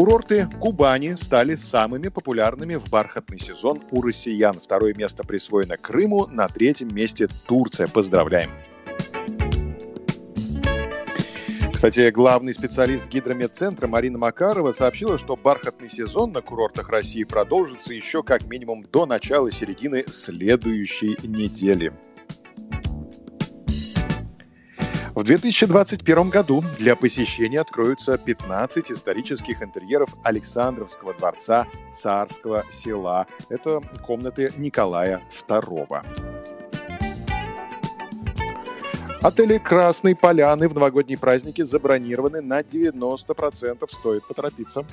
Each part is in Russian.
Курорты Кубани стали самыми популярными в бархатный сезон у россиян. Второе место присвоено Крыму, на третьем месте Турция. Поздравляем! Кстати, главный специалист гидромедцентра Марина Макарова сообщила, что бархатный сезон на курортах России продолжится еще как минимум до начала середины следующей недели. В 2021 году для посещения откроются 15 исторических интерьеров Александровского дворца Царского села. Это комнаты Николая II. Отели «Красной поляны» в новогодние праздники забронированы на 90%. Стоит поторопиться.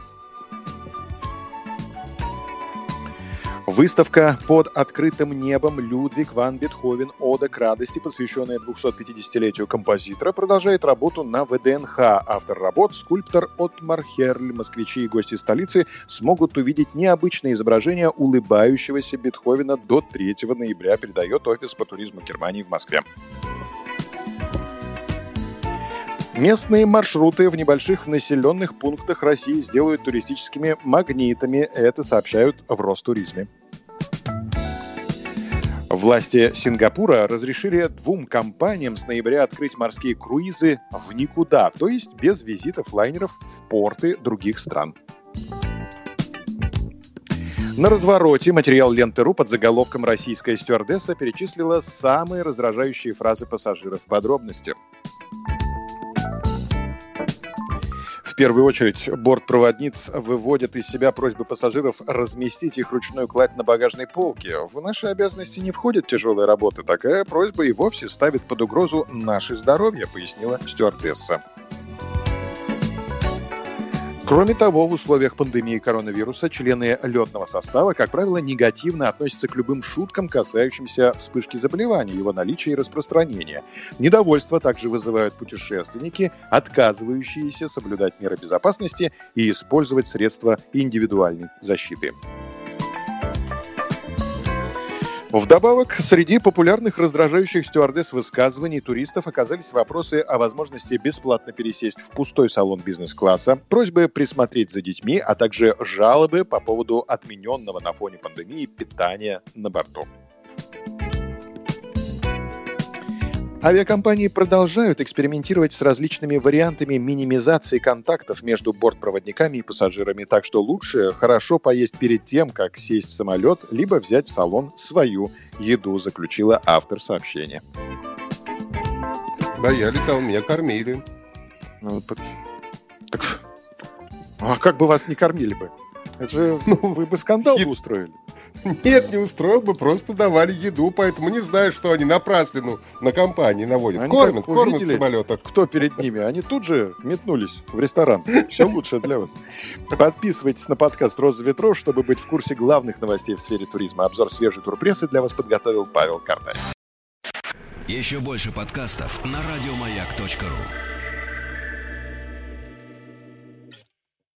Выставка «Под открытым небом» Людвиг ван Бетховен «Ода к радости», посвященная 250-летию композитора, продолжает работу на ВДНХ. Автор работ – скульптор Отмар Херль. Москвичи и гости столицы смогут увидеть необычное изображение улыбающегося Бетховена до 3 ноября, передает Офис по туризму Германии в Москве. Местные маршруты в небольших населенных пунктах России сделают туристическими магнитами. Это сообщают в Ростуризме. Власти Сингапура разрешили двум компаниям с ноября открыть морские круизы в никуда, то есть без визитов лайнеров в порты других стран. На развороте материал ленты.ру под заголовком «Российская стюардесса» перечислила самые раздражающие фразы пассажиров. Подробности – первую очередь бортпроводниц выводят из себя просьбы пассажиров разместить их ручную кладь на багажной полке. В наши обязанности не входит тяжелая работа. Такая просьба и вовсе ставит под угрозу наше здоровье, пояснила стюардесса. Кроме того, в условиях пандемии коронавируса члены летного состава, как правило, негативно относятся к любым шуткам, касающимся вспышки заболевания, его наличия и распространения. Недовольство также вызывают путешественники, отказывающиеся соблюдать меры безопасности и использовать средства индивидуальной защиты. Вдобавок, среди популярных раздражающих стюардесс высказываний туристов оказались вопросы о возможности бесплатно пересесть в пустой салон бизнес-класса, просьбы присмотреть за детьми, а также жалобы по поводу отмененного на фоне пандемии питания на борту. Авиакомпании продолжают экспериментировать с различными вариантами минимизации контактов между бортпроводниками и пассажирами, так что лучше хорошо поесть перед тем, как сесть в самолет, либо взять в салон свою еду, заключила автор сообщения. Да, я летал, меня кормили. Ну, так, а как бы вас не кормили бы? Это же, ну, вы бы скандал бы устроили. Нет, не устроил бы, просто давали еду, поэтому не знаю, что они напраслину на компании наводят. Они кормят, кормят в самолетах. Кто перед ними? Они тут же метнулись в ресторан. Все лучше для вас. Подписывайтесь на подкаст «Роза ветров», чтобы быть в курсе главных новостей в сфере туризма. Обзор свежей турпрессы для вас подготовил Павел Картай. Еще больше подкастов на радиомаяк.ру